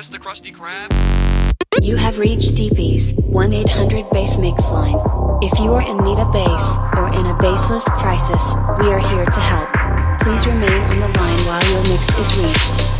this the Krusty Krab? You have reached Deepy's 1 800 Bass Mix line. If you are in need of bass or in a bassless crisis, we are here to help. Please remain on the line while your mix is reached.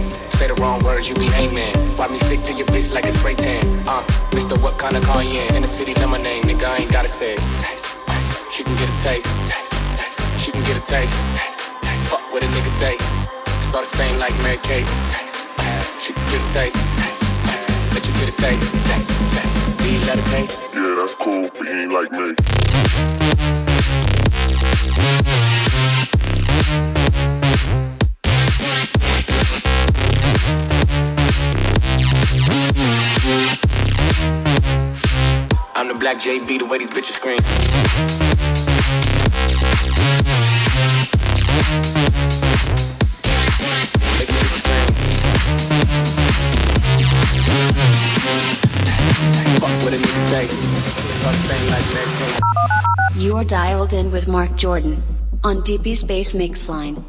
say the wrong words, you be amen. Why me stick to your bitch like a spray tan? Uh, Mister, what kind of car you in? In the city, know my name, nigga, I ain't gotta say. Taste, taste. She can get a taste. taste. She can get a taste. Fuck what a nigga say. It's all the same like Mary Kate. She can get a taste. Let you get a taste. Do you let it taste? Yeah, that's cool, but he ain't like me. Black JB, the way these bitches scream. You are dialed in with Mark Jordan on Deepy's Bass Mix line.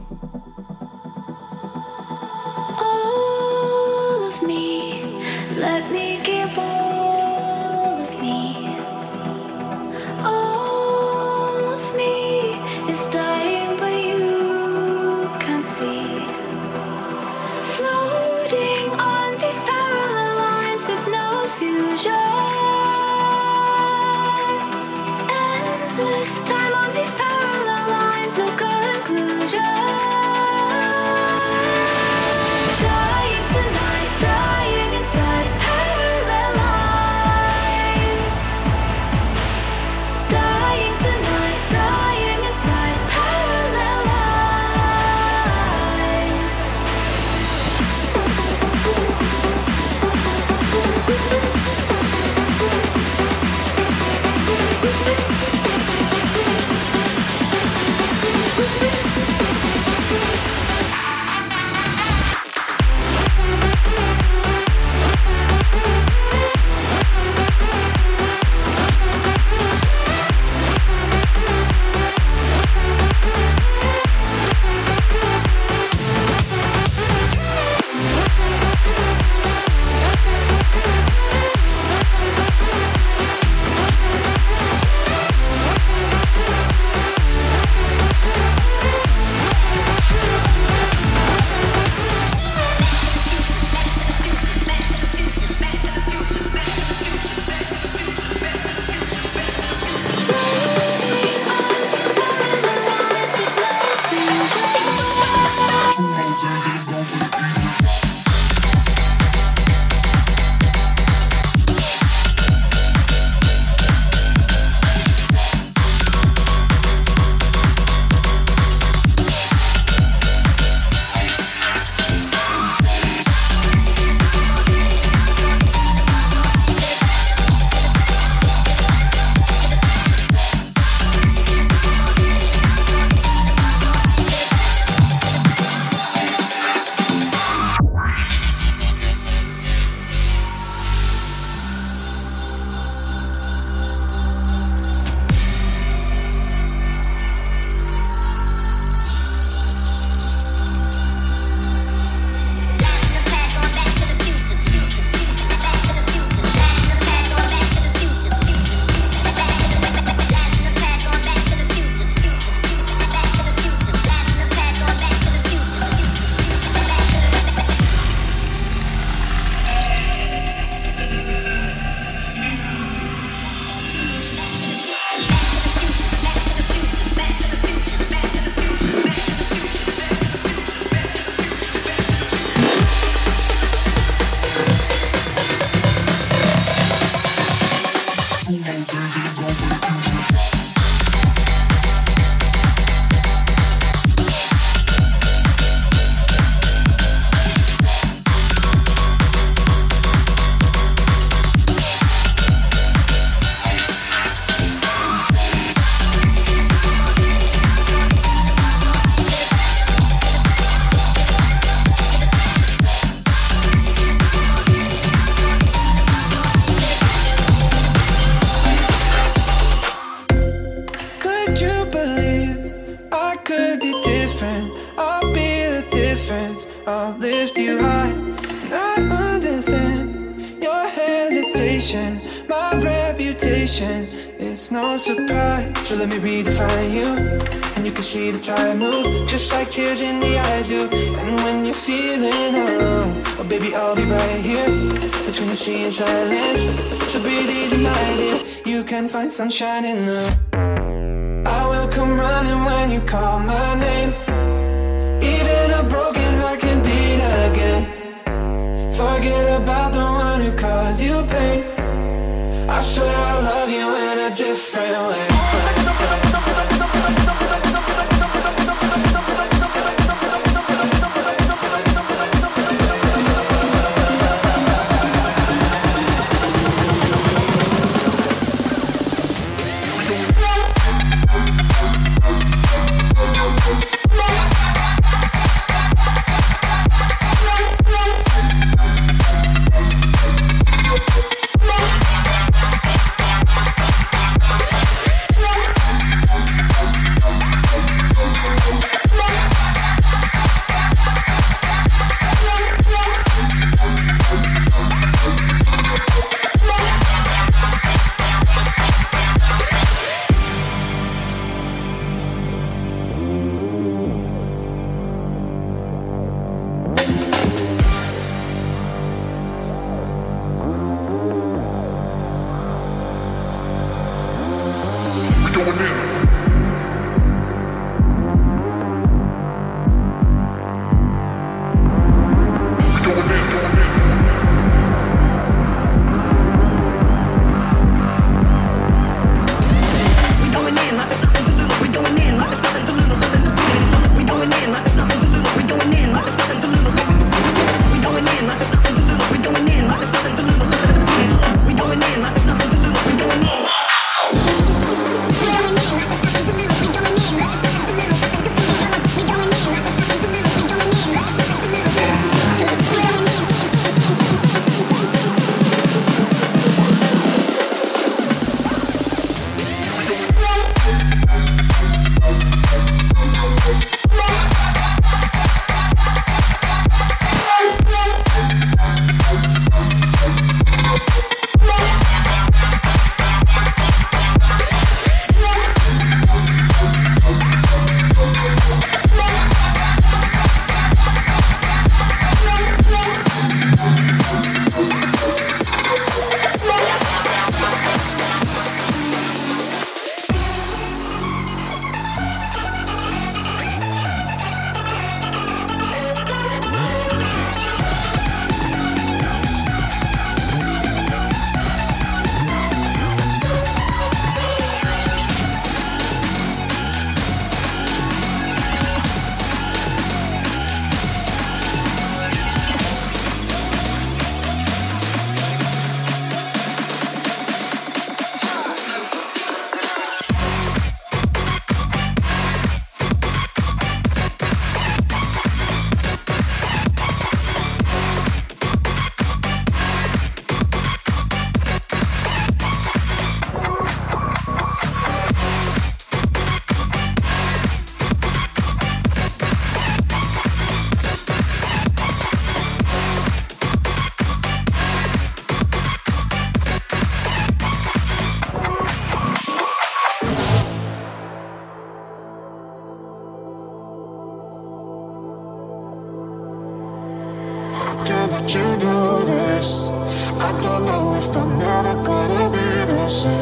Even see the time move, just like tears in the eyes do. And when you're feeling alone, oh baby, I'll be right here between the sea and silence. So breathe easy, my dear. You can find sunshine in the. I will come running when you call my name. Even a broken heart can beat again. Forget about the one who caused you pain. I swear I love you in a different way. Be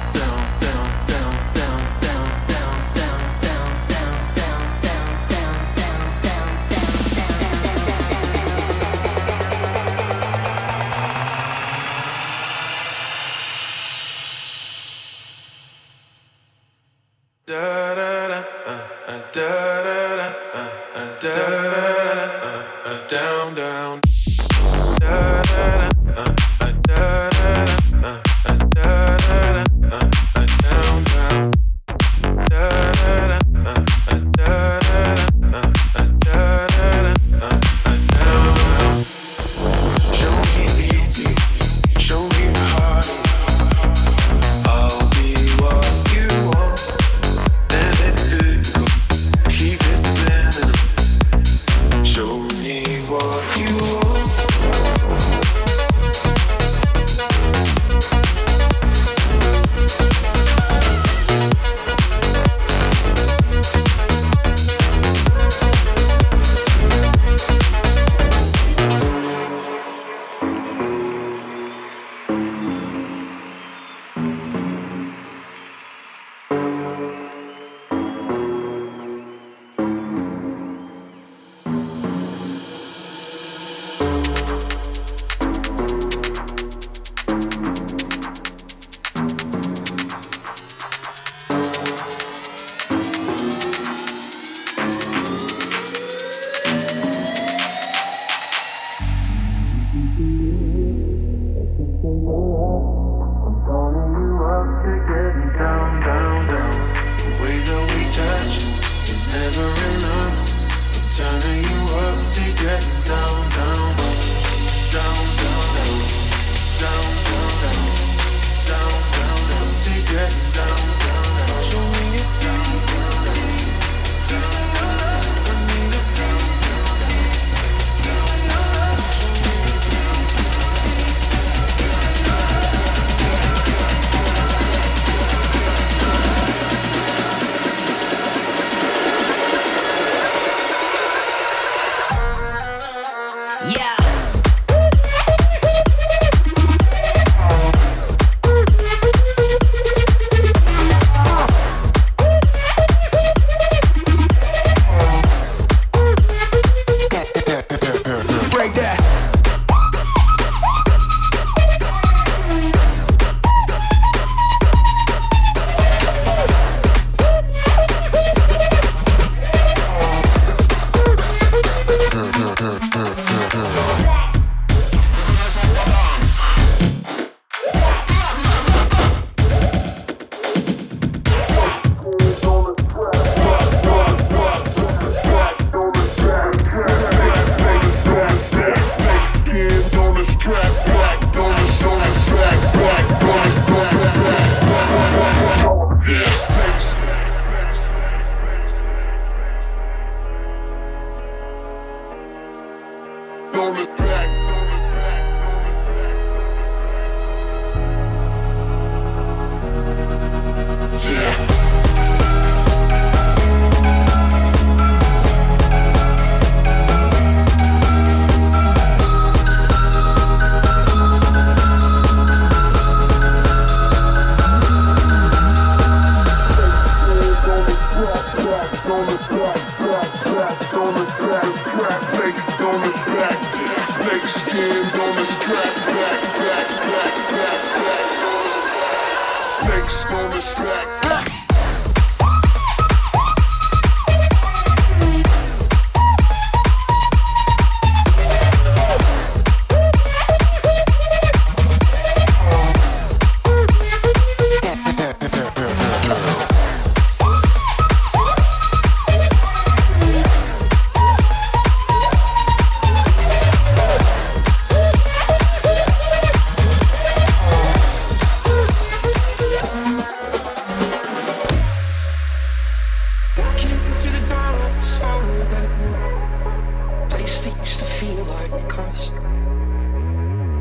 like cars.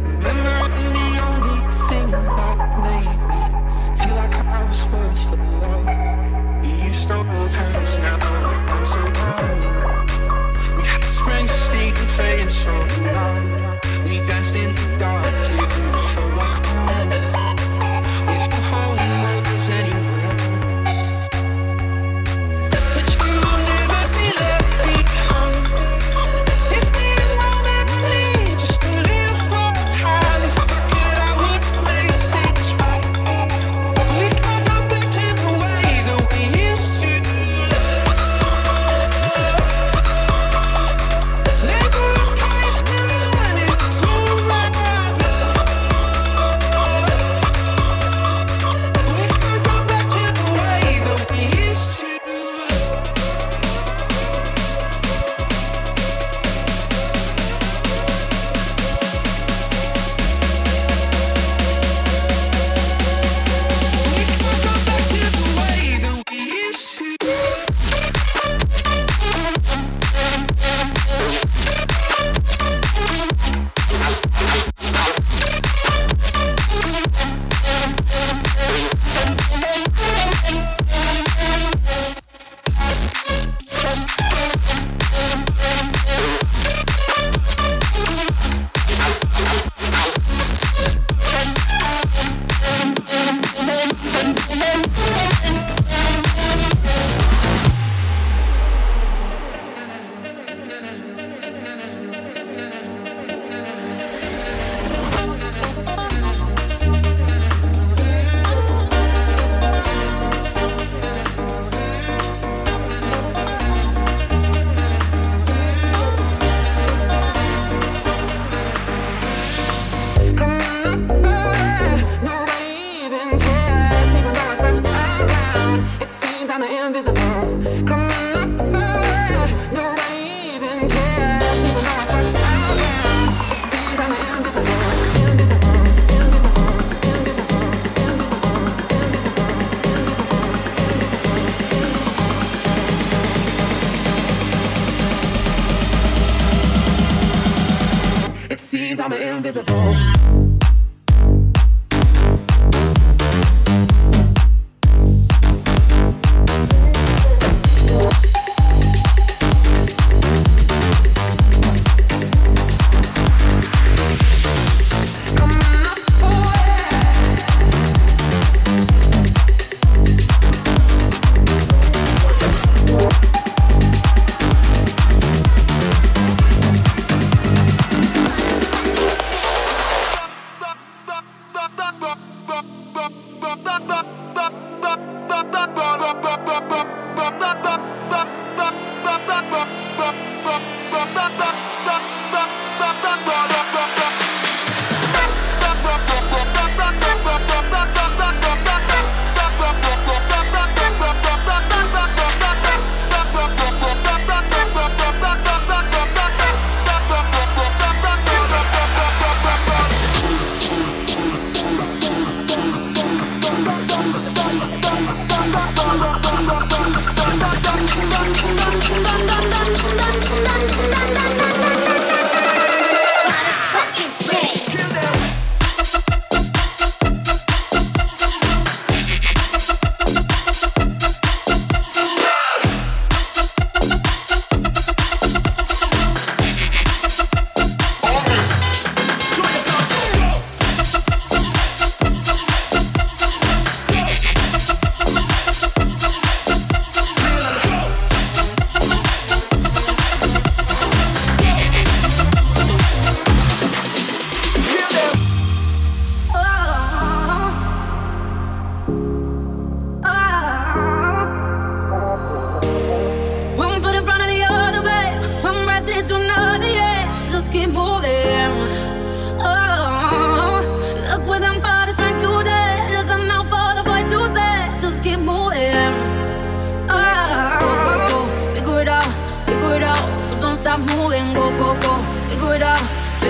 Remembering the only thing that made me feel like I was worth the love. We used to hold hands, now we're so proud. We had Springsteen playing so loud. Invisible.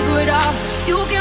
Gotta send them up and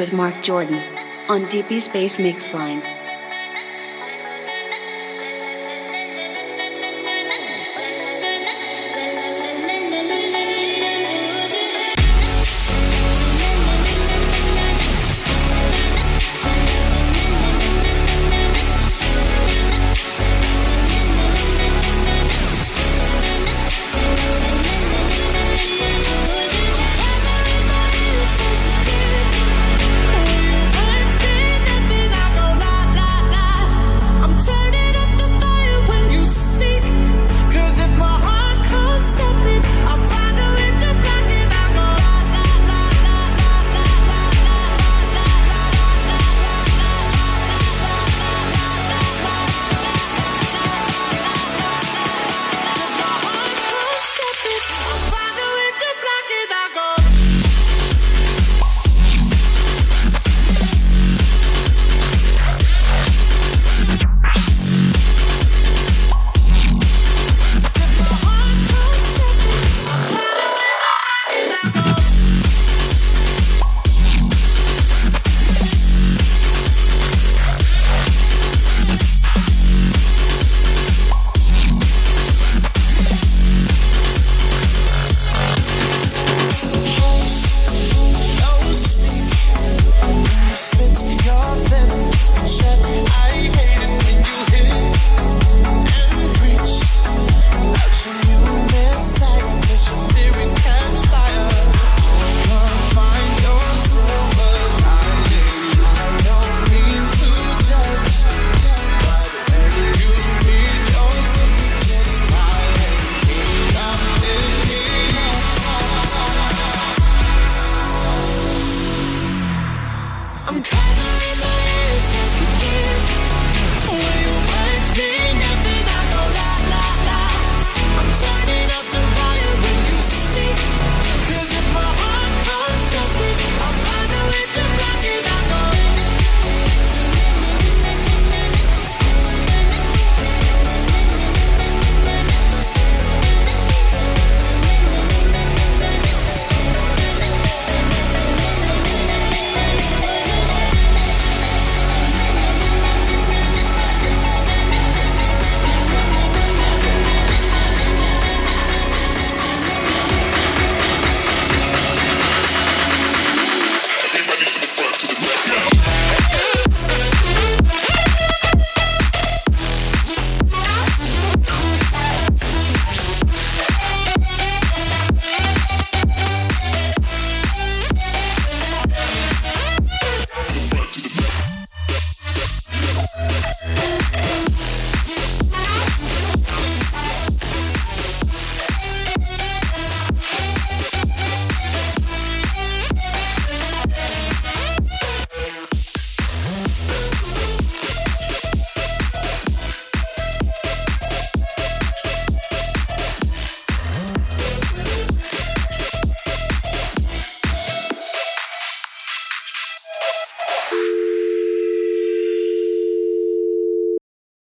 with Mark Jordan on Deepy's Bass Mix Line.